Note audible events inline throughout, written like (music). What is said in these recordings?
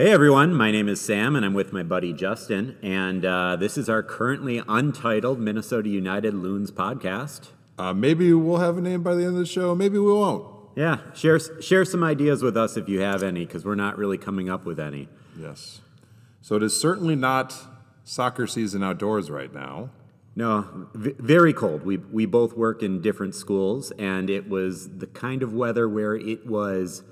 Hey everyone, my name is Sam and I'm with my buddy Justin, and uh, this is our currently untitled Minnesota United Loons podcast. Uh, maybe we'll have a name by the end of the show. Maybe we won't. Yeah, share share some ideas with us if you have any, because we're not really coming up with any. Yes. So it is certainly not soccer season outdoors right now. No, v- very cold. We we both work in different schools, and it was the kind of weather where it was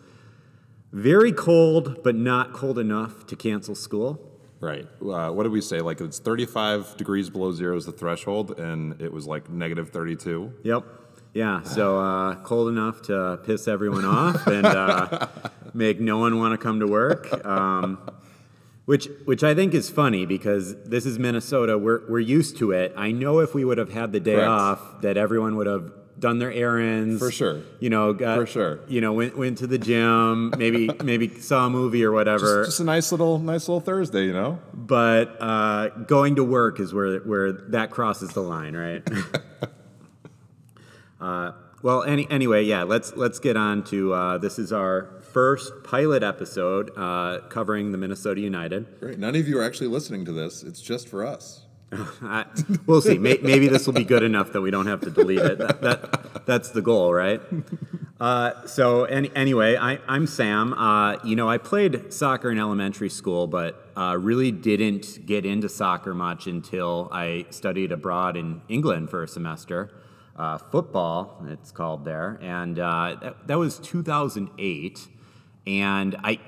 very cold, but not cold enough to cancel school. Right. Uh, what did we say? Like it's 35 degrees below zero is the threshold, and it was like negative 32. Yep. Yeah. So uh, cold enough to piss everyone off and uh, (laughs) make no one want to come to work. Um, which, which I think is funny because this is Minnesota. We're, we're used to it. I know if we would have had the day Correct. off, that everyone would have done their errands For sure. You know, got, For sure. You know, went went to the gym, maybe (laughs) maybe saw a movie or whatever. Just a nice little, nice little Thursday, you know. but uh, going to work is where where that crosses the line, right? (laughs) uh, well, any, anyway, yeah. Let's let's get on to uh, this. Is our first pilot episode uh, covering the Minnesota United. Great. None of you are actually listening to this. It's just for us. I, (laughs) we'll see. May, maybe this will be good enough that we don't have to delete it. That, that that's the goal, right? Uh, so any, anyway, I, I'm Sam. Uh, you know, I played soccer in elementary school, but uh, really didn't get into soccer much until I studied abroad in England for a semester. Uh, football, it's called there, and uh, that, that was 2008. And I,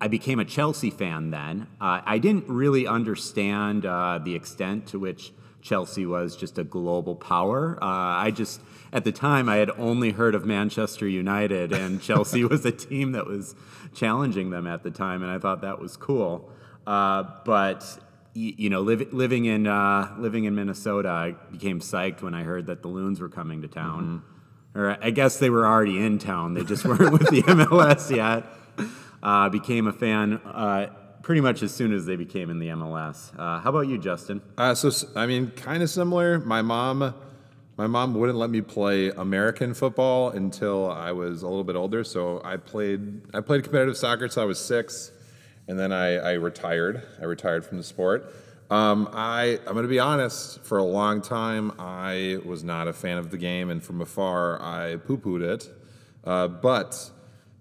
I became a Chelsea fan then. Uh, I didn't really understand uh, the extent to which Chelsea was just a global power. Uh, I just, at the time, I had only heard of Manchester United, and (laughs) Chelsea was a team that was challenging them at the time, and I thought that was cool. Uh, but you know, liv- living in uh, living in Minnesota, I became psyched when I heard that the Loons were coming to town. Or I guess they were already in town; they just weren't with the MLS yet. (laughs) Uh, became a fan uh, pretty much as soon as they became in the MLS. Uh, how about you, Justin? Uh, so I mean, kind of similar. My mom, my mom wouldn't let me play American football until I was a little bit older. So I played, I played competitive soccer till I was six, and then I, I retired. I retired from the sport. Um, I, I'm going to be honest. For a long time, I was not a fan of the game, and from afar, I poo-pooed it. Uh, but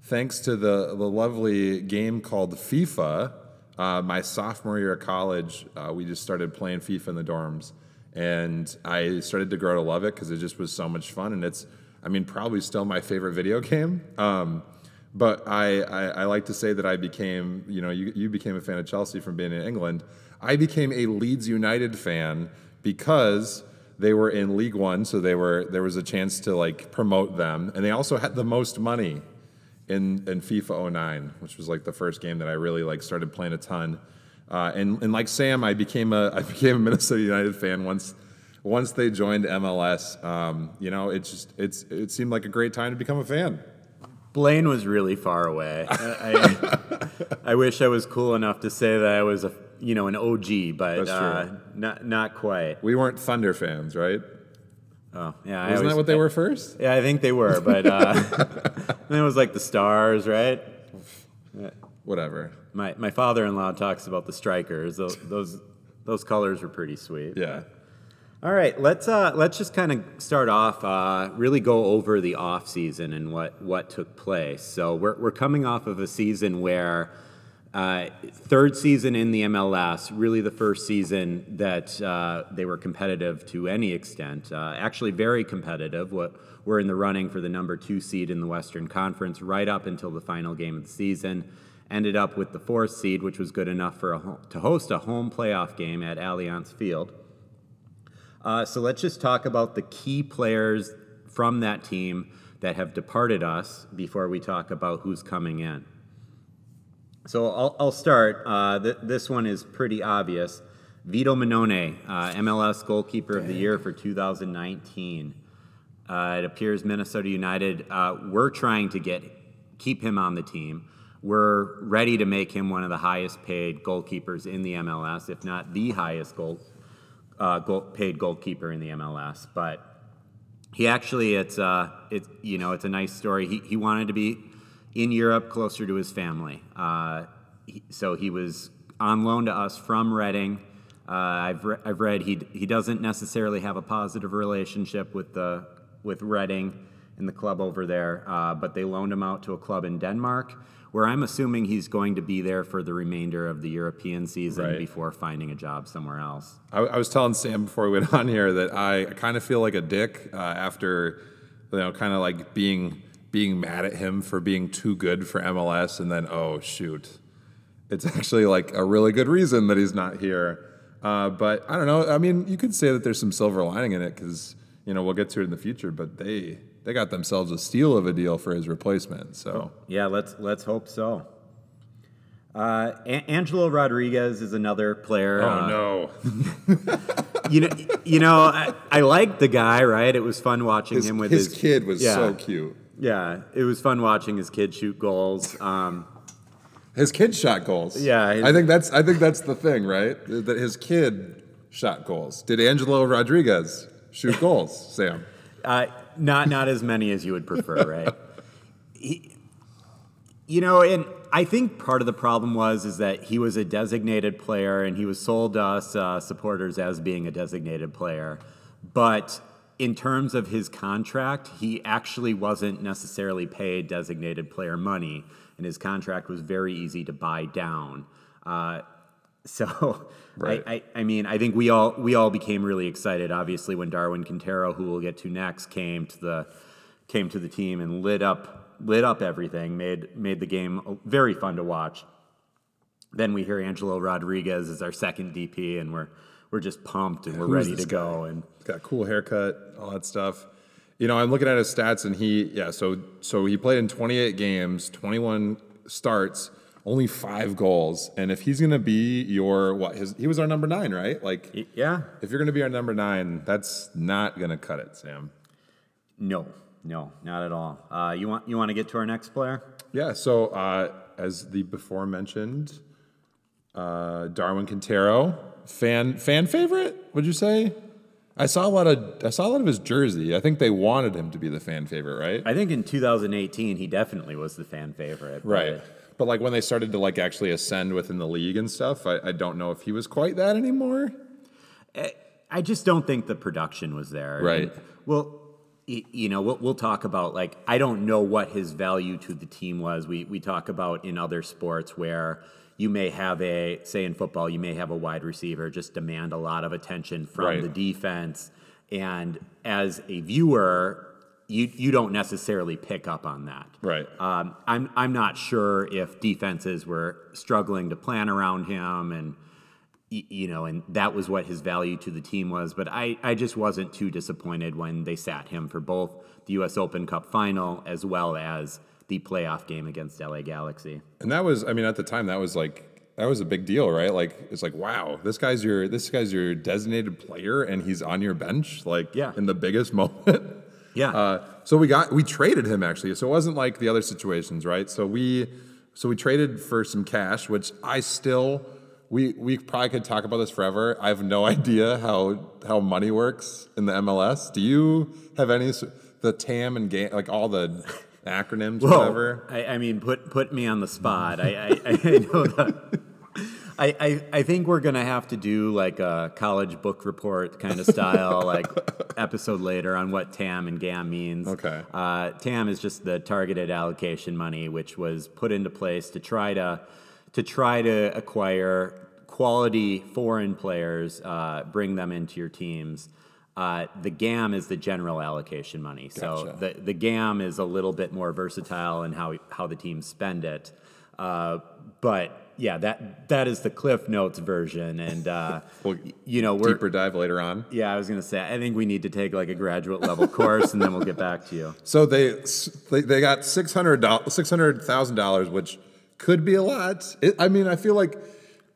thanks to the, the lovely game called FIFA, uh, my sophomore year of college, uh, we just started playing FIFA in the dorms. And I started to grow to love it because it just was so much fun. And it's, I mean, probably still my favorite video game. Um, but I, I, I like to say that I became, you know, you, you became a fan of Chelsea from being in England. I became a Leeds United fan because they were in League One, so they were there was a chance to like promote them, and they also had the most money in in FIFA 09, which was like the first game that I really like started playing a ton. Uh, and and like Sam, I became a I (laughs) became a Minnesota United fan once once they joined MLS. Um, you know, it just it's it seemed like a great time to become a fan. Blaine was really far away. (laughs) I, I, I wish I was cool enough to say that I was a you know an OG, but uh, not not quite. We weren't Thunder fans, right? Oh yeah, I Wasn't always- that what they were first? Yeah, I think they were, but uh, (laughs) (laughs) then it was like the stars, right? Whatever. My my father-in-law talks about the strikers. Those those, those colors were pretty sweet. Yeah. All right, let's uh, let's just kind of start off. Uh, really go over the off season and what what took place. So we're we're coming off of a season where. Uh, third season in the MLS, really the first season that uh, they were competitive to any extent. Uh, actually, very competitive. We're in the running for the number two seed in the Western Conference right up until the final game of the season. Ended up with the fourth seed, which was good enough for to host a home playoff game at Allianz Field. Uh, so let's just talk about the key players from that team that have departed us before we talk about who's coming in. So I'll, I'll start. Uh, th- this one is pretty obvious. Vito Mannone, uh, MLS goalkeeper of the year for 2019. Uh, it appears Minnesota United, uh, we're trying to get keep him on the team. We're ready to make him one of the highest paid goalkeepers in the MLS, if not the highest goal, uh, goal, paid goalkeeper in the MLS. But he actually, it's uh, it's you know, it's a nice story. He he wanted to be in Europe, closer to his family. Uh, he, so he was on loan to us from Reading. Uh, I've re- I've read he he doesn't necessarily have a positive relationship with the with Reading and the club over there, uh, but they loaned him out to a club in Denmark, where I'm assuming he's going to be there for the remainder of the European season Right. before finding a job somewhere else. I, I was telling Sam before we went on here that I kind of feel like a dick uh, after, you know, kind of like being being mad at him for being too good for MLS, and then oh shoot, it's actually like a really good reason that he's not here. Uh, but I don't know. I mean, you could say that there's some silver lining in it because you know we'll get to it in the future. But they they got themselves a steal of a deal for his replacement. So Yeah, let's let's hope so. Uh, A- Angelo Rodriguez is another player. oh uh, no, (laughs) you know, you know, I, I liked the guy. Right, it was fun watching his, him with his his, kid was yeah. so cute. Yeah, it was fun watching his kid shoot goals. Um, His kid shot goals. Yeah, his- I think that's I think that's the thing, right? That his kid shot goals. Did Angelo Rodriguez shoot goals, Sam? (laughs) uh, not not as many as you would prefer, right? (laughs) he, you know, and I think part of the problem was is that he was a designated player, and he was sold to us uh, supporters as being a designated player, but. In terms of his contract, he actually wasn't necessarily paid designated player money, and his contract was very easy to buy down. Uh, so, (laughs) Right. I, I, I mean, I think we all we all became really excited, obviously, when Darwin Quintero, who we'll get to next, came to the came to the team and lit up lit up everything, made made the game very fun to watch. Then we hear Angelo Rodriguez is our second DP, and we're we're just pumped and we're Who's ready to go. And Got a cool haircut, all that stuff. You know, I'm looking at his stats, and he yeah. So so he played in 28 games, 21 starts, only five goals. And if he's gonna be your what his he was our number nine, right? Like yeah, if you're gonna be our number nine, that's not gonna cut it, Sam. no, no, not at all. Uh, you want you want to get to our next player? Yeah, so uh, as the before mentioned, uh, Darwin Quintero, fan fan favorite, would you say? I saw a lot of I saw a lot of his jersey. I think they wanted him to be the fan favorite, right? I think in 2018 he definitely was the fan favorite. but- Right. But like when they started to like actually ascend within the league and stuff, I, I don't know if he was quite that anymore. Eh, I just don't think the production was there. Right. And, well, you know, we'll, we'll talk about like I don't know what his value to the team was. We we talk about in other sports where you may have a say in football you may have a wide receiver just demand a lot of attention from Right. the defense, and as a viewer. You, you don't necessarily pick up on that. Right. Um, I'm, I'm not sure if defenses were struggling to plan around him and you know, and that was what his value to the team was. But I, I just wasn't too disappointed when they sat him for both the U.S. Open Cup final as well as the playoff game against LA Galaxy. And that was, I mean, at the time, that was like that was a big deal, right? Like it's like, wow, this guy's your this guy's your designated player, and he's on your bench, like Yeah. in the biggest (laughs) moment. Yeah. Uh, so we got we traded him actually. So it wasn't like the other situations, right? So we so we traded for some cash, which I still we we probably could talk about this forever. I have no (laughs) idea how how money works in the MLS. Do you have any the TAM and game like all the acronyms, Whoa. whatever? I, I mean, put put me on the spot. I, I, I (laughs) know that. I, I, I think we're gonna have to do like a college book report kind of style, (laughs) like episode later on what TAM and GAM means. Okay. Uh, TAM is just the targeted allocation money, which was put into place to try to to try to acquire quality foreign players, uh, bring them into your teams. Uh, the GAM is the general allocation money. So the, the GAM is a little bit more versatile in how how the teams spend it. Uh, but yeah, that that is the Cliff Notes version, and uh, (laughs) Well, you know we're Deeper dive later on. yeah. I was gonna say I think we need to take like a graduate level course, and then we'll get back to you. (laughs) So they they, they got six hundred six hundred thousand dollars, which could be a lot. It, I mean, I feel like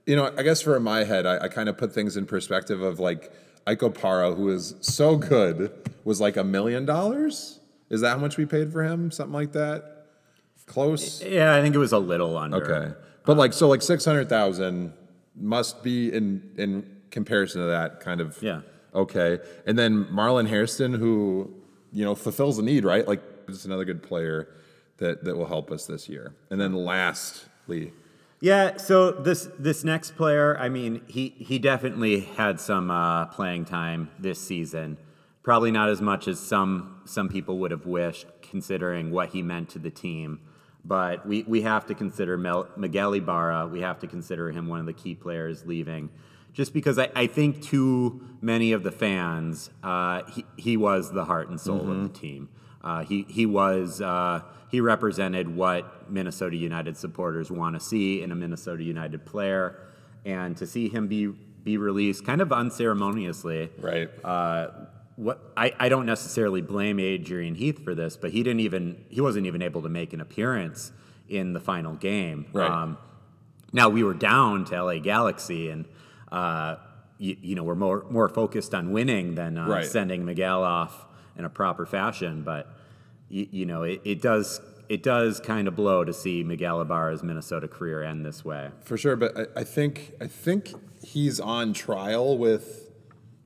you know. I guess for my head, I, I kind of put things in perspective of like Ike Opara, who is so good, was like a million dollars. Is that how much we paid for him? Something like that. Close. Yeah, I think it was a little under. Okay, but like so, like six hundred thousand must be in in comparison to that kind of Yeah. Okay, and then Marlon Hairston, who you know fulfills a need, right? Like, just another good player that that will help us this year. And then lastly, Yeah, so this this next player, I mean, he he definitely had some uh, playing time this season. Probably not as much as some some people would have wished, considering what he meant to the team. But we, we have to consider Mel, Miguel Ibarra. We have to consider him one of the key players leaving, just because I, I think to many of the fans, uh, he he was the heart and soul of the team. Uh, he he was uh, he represented what Minnesota United supporters want to see in a Minnesota United player, and to see him be be released kind of unceremoniously. Right. Uh, what I, I don't necessarily blame Adrian Heath for this, but he didn't even he wasn't even able to make an appearance in the final game. Right. now we were down to LA Galaxy, and uh, you, you know we're more more focused on winning than uh, Right. sending Miguel off in a proper fashion. But you, you know it, it does it does kind of blow to see Miguel Ibarra's Minnesota career end this way. For sure, but I, I think I think he's on trial with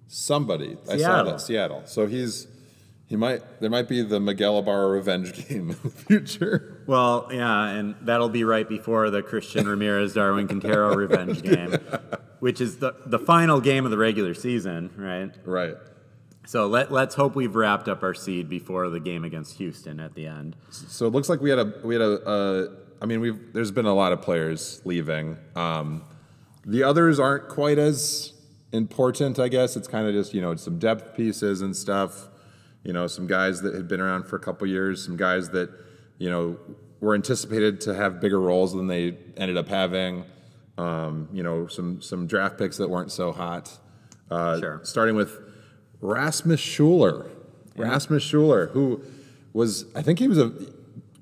somebody. I saw that Seattle. So he's he might there might be the Miguel Ibarra revenge (laughs) game in the future. Well, yeah, and that'll be right before the Christian Ramirez Darwin Quintero revenge (laughs) game, which is the, the final game of the regular season, right? Right. So let, let's hope we've wrapped up our seed before the game against Houston at the end. So it looks like we had a we had a. Uh, I mean, we've there's been a lot of players leaving. Um, the others aren't quite as important, I guess. It's kind of just you know some depth pieces and stuff. You know, some guys that had been around for a couple years, some guys that you know were anticipated to have bigger roles than they ended up having. Um, you know, some some draft picks that weren't so hot. Uh, Sure. Starting with Rasmus Schüller. Rasmus Schüller, who was, I think he was a,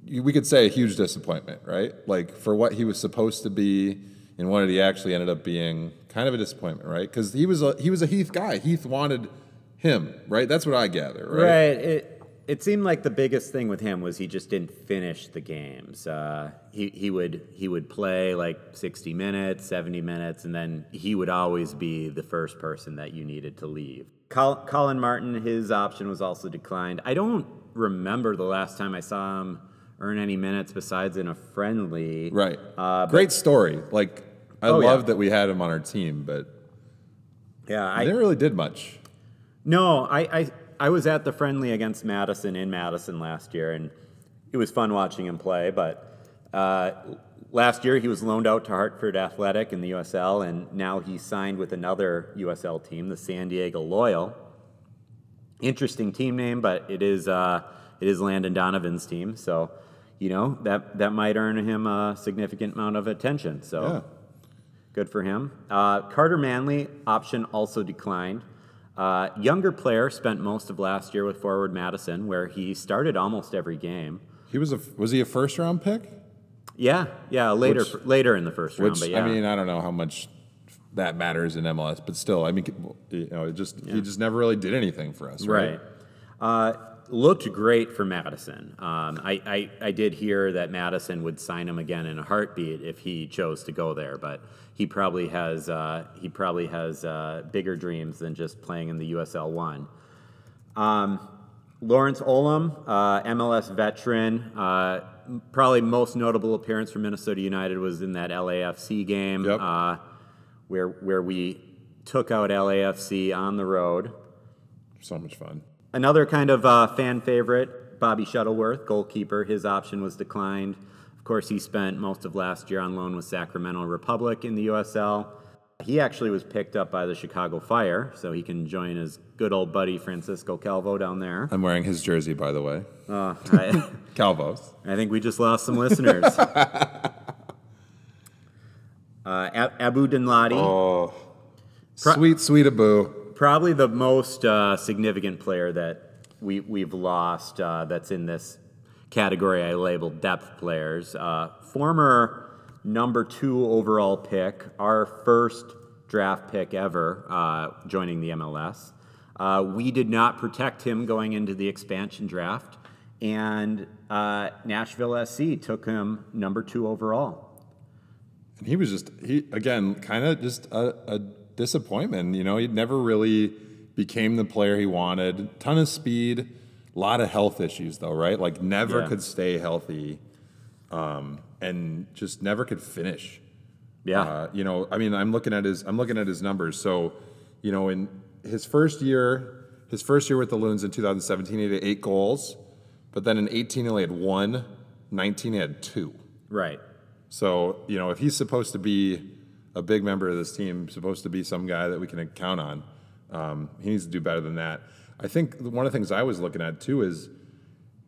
we could say a huge disappointment, right? Like for what he was supposed to be and what he actually ended up being, kind of a disappointment, right? Because he was a he was a Heath guy. Heath wanted him, right? That's what I gather, right? Right. It, it seemed like the biggest thing with him was he just didn't finish the games. Uh, he, he would he would play like 60 minutes, 70 minutes, and then he would always be the first person that you needed to leave. Col- Collin Martin, his option was also declined. I don't remember the last time I saw him earn any minutes besides in a friendly. Right. Uh, but- Great story. Like I Oh, yeah. love that we had him on our team, but Yeah, I, never really did much. No, I, I I was at the friendly against Madison in Madison last year, and it was fun watching him play. But uh, last year he was loaned out to Hartford Athletic in the USL, and now he signed with another USL team, the San Diego Loyal. Interesting team name, but it is uh, it is Landon Donovan's team, so you know that that might earn him a significant amount of attention. So. Yeah. Good for him. Uh, Carter Manley option also declined. Uh, younger player spent most of last year with forward Madison, where he started almost every game. He was a was he a first round pick? Yeah, yeah, later Which- later in the first round, Which but yeah. I mean, I don't know how much that matters in MLS, but still, I mean, you know, it just he just never really did anything for us, right? Right. Uh, looked great for Madison. Um, I, I, I did hear that Madison would sign him again in a heartbeat if he chose to go there, but he probably has uh, he probably has uh, bigger dreams than just playing in the USL one. Um, Lawrence Olum, uh, MLS veteran, uh, probably most notable appearance for Minnesota United was in that LAFC game, Yep. uh, where where we took out LAFC on the road. So much fun. Another kind of uh, fan favorite, Bobby Shuttleworth, goalkeeper. His option was declined. Of course, he spent most of last year on loan with Sacramento Republic in the USL. He actually was picked up by the Chicago Fire, so he can join his good old buddy Francisco Calvo down there. I'm wearing his jersey, by the way, Uh, I, (laughs) Calvo's. I think we just lost some listeners. (laughs) Uh, Ab- Abu Danladi. Oh, sweet, sweet Abu. probably the most uh, significant player that we, we've lost uh, that's in this category I labeled depth players. Uh, former number two overall pick, our first draft pick ever uh, joining the MLS. Uh, we did not protect him going into the expansion draft, and uh, Nashville SC took him number two overall. And he was just he again, kind of just a, a disappointment. You know, he never really became the player he wanted. Ton of speed, a lot of health issues though, right? Like never Yeah. could stay healthy, um, and just never could finish. Yeah. Uh, you know, I mean, I'm looking at his I'm looking at his numbers. So, you know, in his first year, his first year with the Loons in 2017, he had eight goals, but then in 18 he only had one. 19 he had two. Right. So, you know, if he's supposed to be a big member of this team, supposed to be some guy that we can count on, um, he needs to do better than that. I think one of the things I was looking at too is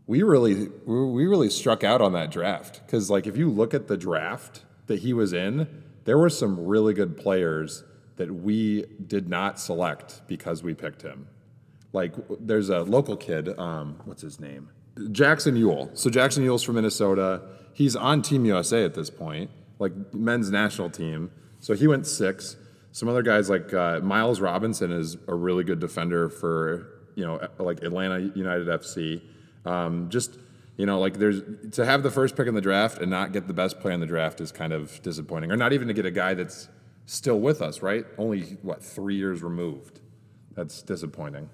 we really we really struck out on that draft because like if you look at the draft that he was in, there were some really good players that we did not select because we picked him. Like there's a local kid, um, what's his name? Jackson Yueill. So Jackson Yueill's from Minnesota. He's on Team USA at this point, like men's national team. So he went six. Some other guys like uh, Miles Robinson is a really good defender for you know like Atlanta United FC. Um, just you know like there's to have the first pick in the draft and not get the best player in the draft is kind of disappointing, or not even to get a guy that's still with us, right? Only what three years removed. That's disappointing.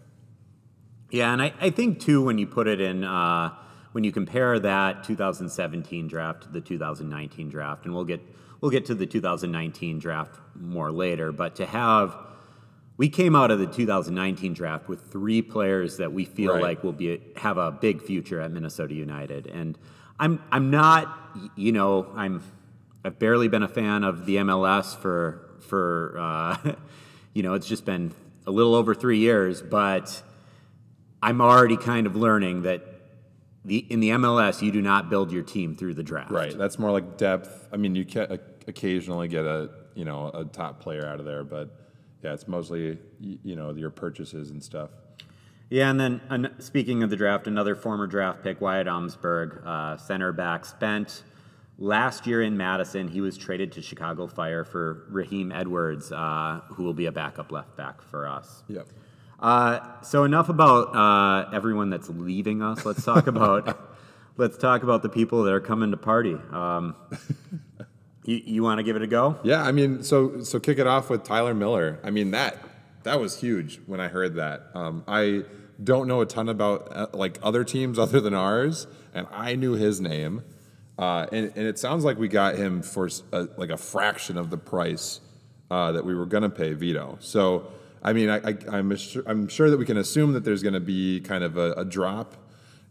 Yeah, and I, I think too when you put it in uh, when you compare that 2017 draft to the 2019 draft, and we'll get we'll get to the 2019 draft more later, but to have we came out of the 2019 draft with three players that we feel Right. like will be have a big future at Minnesota United, and I'm I'm not you know I'm I've barely been a fan of the MLS for for uh, (laughs) you know it's just been a little over three years, but I'm already kind of learning that the in the MLS you do not build your team through the draft. Right. That's more like depth. I mean, you can occasionally get a you know a top player out of there, but yeah, it's mostly you know your purchases and stuff. Yeah, and then an, speaking of the draft, another former draft pick, Wyatt Omsberg, uh, center back, spent last year in Madison. He was traded to Chicago Fire for Raheem Edwards, uh, who will be a backup left back for us. Yep. Uh, so enough about uh, everyone that's leaving us. Let's talk about (laughs) let's talk about the people that are coming to party. Um, (laughs) you you want to give it a go? Yeah, I mean, so so kick it off with Tyler Miller. I mean that that was huge when I heard that. Um, I don't know a ton about uh, like other teams (laughs) other than ours, and I knew his name, uh, and and it sounds like we got him for a, like a fraction of the price uh, that we were gonna pay Vito. So I mean, I, I, I'm assur- I'm sure that we can assume that there's gonna be kind of a, a drop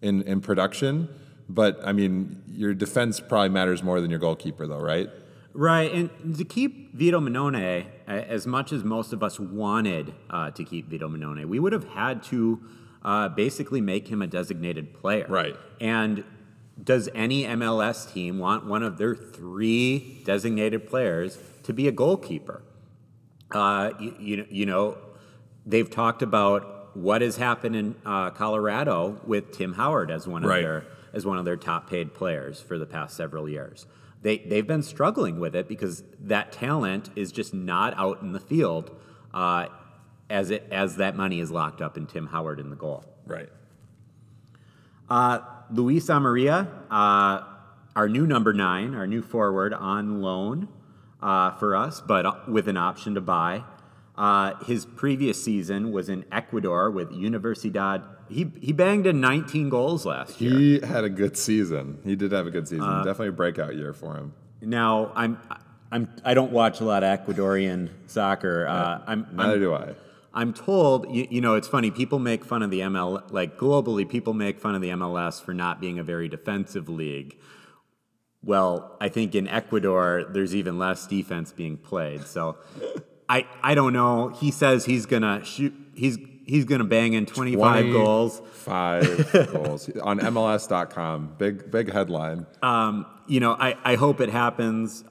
in in production. But I mean, your defense probably matters more than your goalkeeper, though, right? Right, and to keep Vito Mannone, as much as most of us wanted uh, to keep Vito Mannone, we would have had to uh, basically make him a designated player. Right. And does any MLS team want one of their three designated players to be a goalkeeper? Uh, you, you, you know, they've talked about what has happened in uh, Colorado with Tim Howard as one of Right. their as one of their top paid players for the past several years. They they've been struggling with it because that talent is just not out in the field uh, as it as that money is locked up in Tim Howard in the goal. Right. Uh, Luis Amarilla, uh, our new number nine, our new forward on loan uh, for us, but uh, with an option to buy. Uh, his previous season was in Ecuador with Universidad. He, he banged in 19 goals last year. He had a good season. He did have a good season. Uh, Definitely a breakout year for him. Now I'm I'm I don't watch a lot of Ecuadorian soccer. Uh, I'm, Neither I'm do I. I'm told you, you know it's funny. People make fun of the ML like globally. People make fun of the MLS for not being a very defensive league. Well, I think in Ecuador there's even less defense being played. So I I don't know. He says he's gonna shoot. He's he's gonna bang in 25 goals. Five (laughs) goals (laughs) on MLS.com. Big big headline. Um, you know, I, I hope it happens.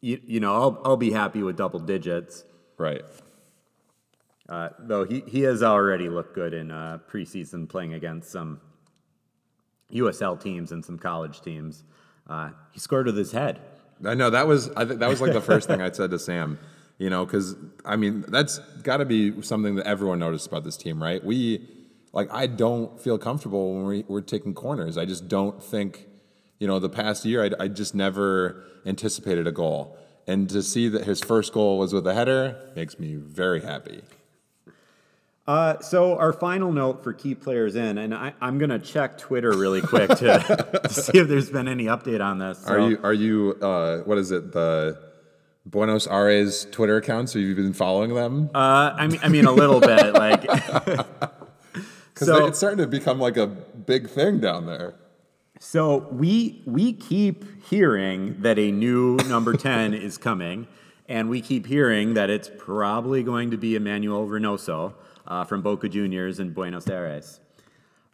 You, you know, I'll I'll be happy with double digits. Right. Uh, though he, he has already looked good in uh, preseason playing against some USL teams and some college teams. Uh, he scored with his head. I know that was I think that was like the first thing I said to Sam. (laughs) You know, because I mean that's got to be something that everyone noticed about this team, right? We like I don't feel comfortable when we, we're taking corners. I just don't think, you know, the past year I, I just never anticipated a goal, and to see that his first goal was with a header makes me very happy. Uh, so our final note for key players in, and I, I'm going to check Twitter really quick to, (laughs) to see if there's been any update on this. Are you are you uh, what is it the Buenos Aires Twitter accounts? Have you been following them? Uh, I mean, I mean a little bit. (laughs) Like, Because so- it's starting to become like a big thing down there. so we we keep hearing that a new number ten (laughs) is coming, and we keep hearing that it's probably going to be Emmanuel Reynoso uh, from Boca Juniors in Buenos Aires.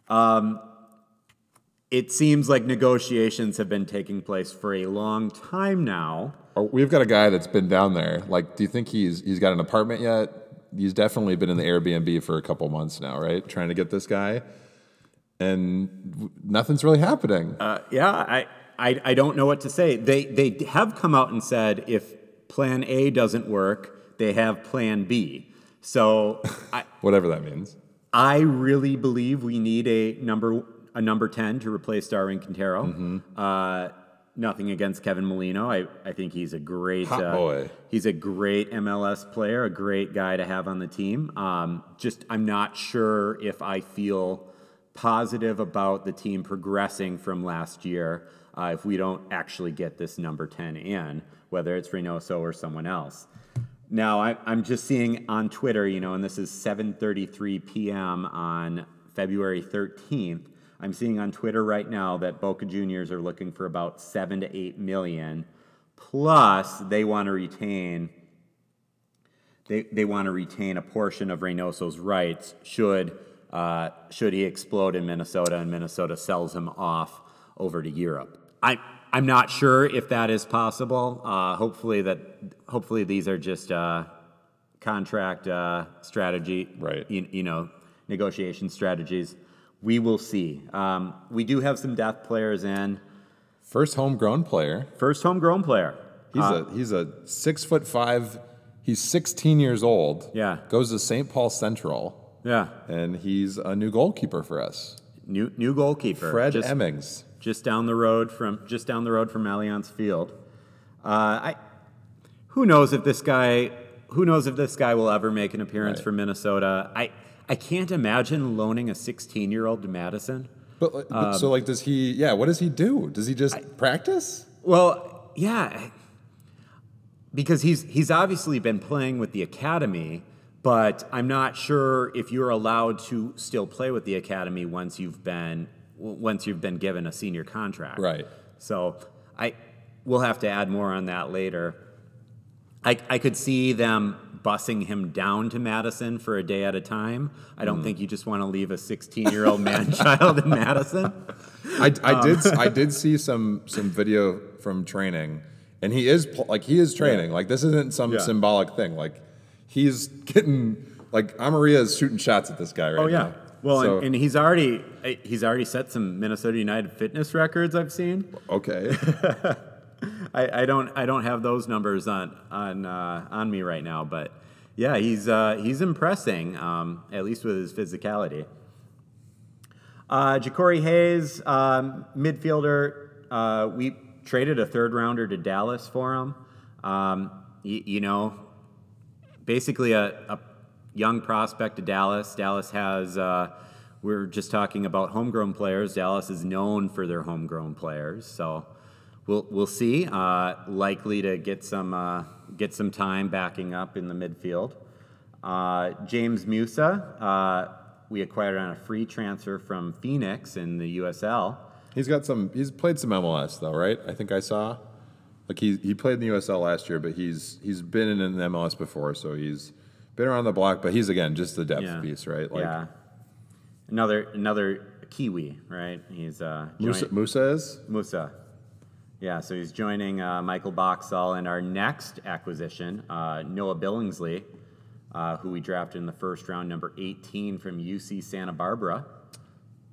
Um, it seems like negotiations have been taking place for a long time now. Oh, We've got a guy that's been down there. Like, do you think he's he's got an apartment yet? He's definitely been in the Airbnb for a couple months now, right? Trying to get this guy, and nothing's really happening. Uh, yeah, I, I, I don't know what to say. They, they have come out and said if plan A doesn't work, they have plan B. So I, (laughs) Whatever that means. I really believe we need a number a number 10 to replace Darwin Quintero. Uh, nothing against Kevin Molino. I, I think he's a great Hot uh, boy. He's a great MLS player, a great guy to have on the team. Um, just I'm not sure if I feel positive about the team progressing from last year uh, if we don't actually get this number 10 in, whether it's Reynoso or someone else. Now I, I'm just seeing on Twitter, you know, and this is 7:33 p.m. on February 13th. I'm seeing on Twitter right now that Boca Juniors are looking for about seven to eight million, plus they want to retain. They, they want to retain a portion of Reynoso's rights should uh, should he explode in Minnesota and Minnesota sells him off over to Europe. I I'm not sure if that is possible. Uh, hopefully that hopefully these are just uh, contract uh, strategy, Right. You, you know, negotiation strategies. We will see. Um, we do have some depth players in. First homegrown player. First homegrown player. He's Uh, a he's a six foot five. He's 16 years old. Yeah. Goes to St. Paul Central, yeah, and he's a new goalkeeper for us. new new goalkeeper. Fred Just- Emmings. just down the road from just down the road from Allianz Field. Uh, I, who knows if this guy, who knows if this guy will ever make an appearance Right. for Minnesota? I, I can't imagine loaning a 16 year old to Madison. But, but Um, so like, does he? Yeah. What does he do? Does he just practice? Well, yeah, because he's he's obviously been playing with the academy, but I'm not sure if you're allowed to still play with the academy once you've been once you've been given a senior contract. Right. So I we'll have to add more on that later. I I could see them bussing him down to Madison for a day at a time. I don't think you just want to leave a 16 year old man (laughs) child in Madison. I, I Um, did I (laughs) did see some some video from training, and he is like he is training. Like this isn't some Yeah. symbolic thing. Like he's getting like Amarilla is shooting shots at this guy right Oh yeah. now. Well, So- and, and he's already he's already set some Minnesota United fitness records I've seen. okay. (laughs) I, I don't I don't have those numbers on on uh, on me right now, but yeah, he's uh, he's impressing um, at least with his physicality. Uh, Jacori Hayes, um, midfielder. Uh, we traded a third rounder to Dallas for him. Um, y- you know, basically a, a young prospect to Dallas. Dallas has, uh, we're just talking about homegrown players. Dallas is known for their homegrown players, so we'll we'll see. Uh, likely to get some uh, get some time backing up in the midfield. Uh, James Musa, uh, we acquired on a free transfer from Phoenix in the USL. He's got some. He's played some MLS though, right? I think I saw. Like he he played in the USL last year, but he's he's been in an MLS before, so he's been around the block. But he's again just the depth Yeah. piece, right? Like yeah, another another Kiwi, right? He's uh, Musa, Musa is. Musa. Yeah, so he's joining uh, Michael Boxall in our next acquisition, uh, Noah Billingsley, uh, who we drafted in the first round, number 18 from UC Santa Barbara.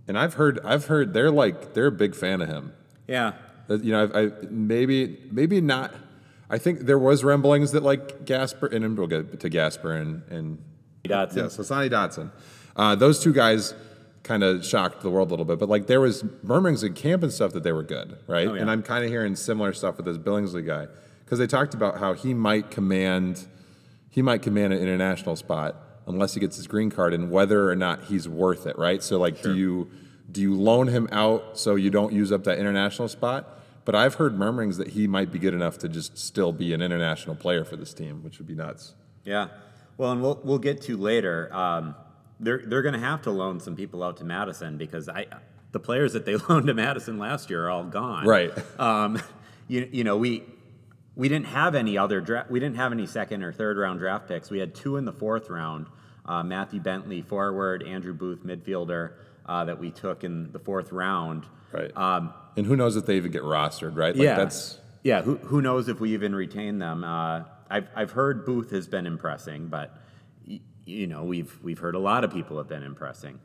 And I've heard I've heard they're like they're a big fan of him. Yeah. You know, I've, I maybe maybe not. I think there was rumblings that like Gasper and we'll get to Gasper and and Dotson. yes, Hassani Dotson. Uh, those two guys kind of shocked the world a little bit, but like there was murmurings in camp and stuff that they were good, right? Oh, yeah. And I'm kind of hearing similar stuff with this Billingsley guy because they talked about how he might command he might command an international spot unless he gets his green card and whether or not he's worth it, right? So like do you do you loan him out so you don't use up that international spot but I've heard murmurings that he might be good enough to just still be an international player for this team, which would be nuts. Yeah. Well, and we'll we'll get to later. Um, they're they're going to have to loan some people out to Madison because I the players that they (laughs) loaned to Madison last year are all gone. Right. Um, you you know we we didn't have any other draft. We didn't have any second or third round draft picks. We had two in the fourth round. Uh, Matthew Bentley, forward, Andrew Booth, midfielder, uh, that we took in the fourth round. Right. Um, and who knows if they even get rostered, right? Like yeah, that's yeah. Who who knows if we even retain them? Uh, I've I've heard Booth has been impressing, but you know we've we've heard a lot of people have been impressing.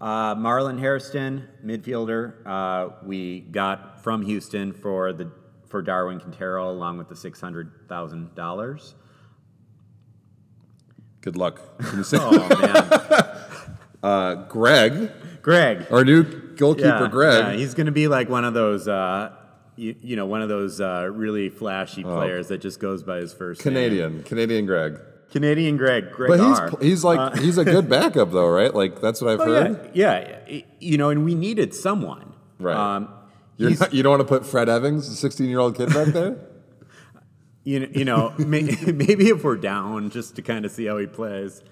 Uh, Marlon Hairston, midfielder, uh, we got from Houston for the for Darwin Quintero along with the six hundred thousand dollars. good luck. Can you say (laughs) Oh man, (laughs) uh, Greg, Greg. our new goalkeeper, yeah, Greg? yeah, he's going to be like one of those. Uh, you, you know, one of those uh, really flashy players that just goes by his first name. Oh. Canadian, Canadian Greg. Canadian Greg, Greg But R. he's he's like he's a good (laughs) backup though, right? Like that's what I've heard. yeah, yeah, you know, and we needed someone. Right. Um, not, you don't want to put Fred Evans, a 16 year old kid, back there. (laughs) you know, you know may, (laughs) maybe if we're down, just to kind of see how he plays.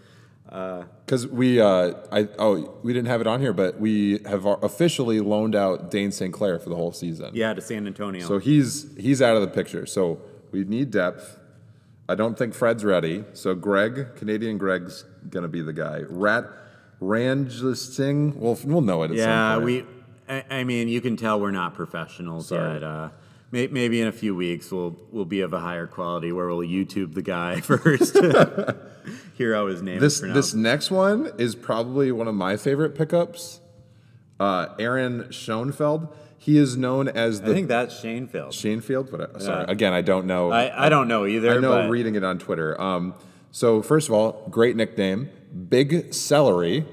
Because we, uh, I oh, we didn't have it on here, but we have officially loaned out Dane St. Clair for the whole season. Yeah, to San Antonio. So he's he's out of the picture. So we need depth. I don't think Fred's ready. So Greg, Canadian Greg's gonna be the guy. Rat Ranjitsingh. We'll we'll know it. At yeah, some point. we. I, I mean, you can tell we're not professionals Sorry. yet. Uh, may, maybe in a few weeks we'll we'll be of a higher quality where we'll YouTube the guy (laughs) first. Hear how his name This is this next one is probably one of my favorite pickups. Uh, Aaron Schoenfeld. He is known as the. I think that's Shanefield. Shanefield. But I, sorry, Yeah. again, I don't know. I, I don't know either. I know but reading it on Twitter. Um, so first of all, great nickname, Big Celery,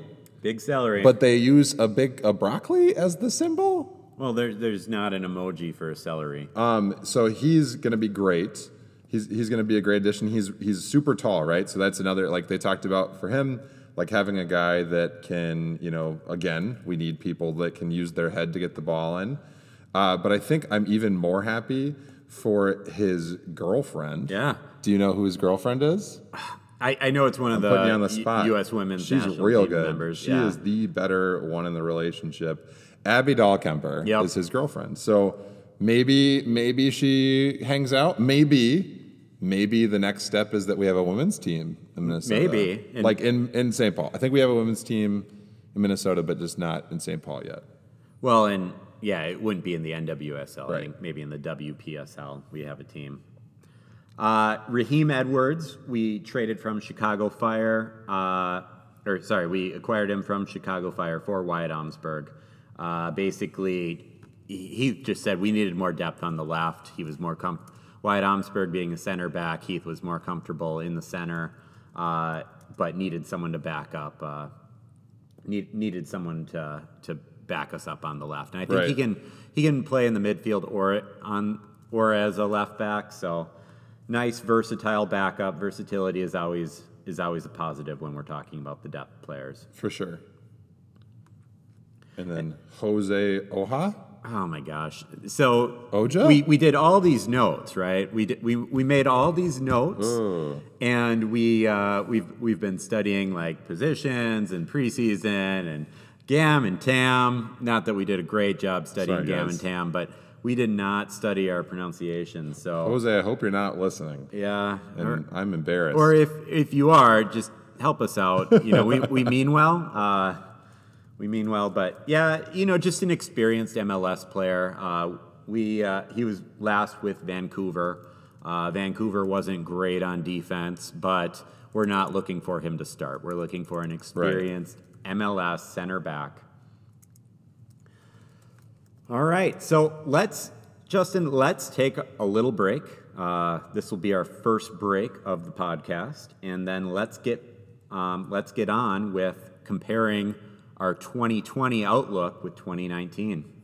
big celery. but they use a big a broccoli as the symbol. well, there, there's not an emoji for a celery. Um, so he's gonna be great. He's he's gonna be a great addition. He's he's super tall, right? So that's another like they talked about for him, like having a guy that can, you know, again, we need people that can use their head to get the ball in. Uh, but I think I'm even more happy for his girlfriend. Yeah. Do you know who his girlfriend is? I, I know it's one of the, putting you on the U- spot. U.S. women's She's national real team good. members. She yeah. is the better one in the relationship. Abby Dahlkemper Yep. is his girlfriend. So maybe maybe she hangs out. Maybe maybe the next step is that we have a women's team in Minnesota. Maybe. And- like in in St. Paul. I think we have a women's team in Minnesota, but just not in St. Paul yet. Well, and yeah, it wouldn't be in the NWSL. I Right. think maybe in the WPSL we have a team. Uh, Raheem Edwards, we traded from Chicago Fire, uh, or sorry, we acquired him from Chicago Fire for Wyatt Omsberg. Uh, basically, he, just said we needed more depth on the left. He was more com- Wyatt Omsberg being a center back. Heath was more comfortable in the center, uh, but needed someone to back up. Uh, need, needed someone to to back us up on the left, and I think he can he can play in the midfield or on or as a left back. So nice versatile backup. Versatility is always is always a positive when we're talking about the depth players. For sure. And then Jose Oja. Oh my gosh! So Oja? we we did all these notes, right? We did, we we made all these notes, and we uh, we've we've been studying like positions and preseason and Gam and Tam. Not that we did a great job studying Sorry, Gam guys. and Tam, but we did not study our pronunciation. So Jose, I hope you're not listening. yeah, or, And I'm embarrassed. or if if you are, just help us out. You know, we we mean well. Uh, we mean well, but yeah, you know, just an experienced MLS player. Uh, we uh, he was last with Vancouver. Uh, Vancouver wasn't great on defense, but we're not looking for him to start. We're looking for an experienced MLS center back. All right, so let's Justin, let's take a little break. Uh, this will be our first break of the podcast, and then let's get um, let's get on with comparing our 2020 outlook with 2019.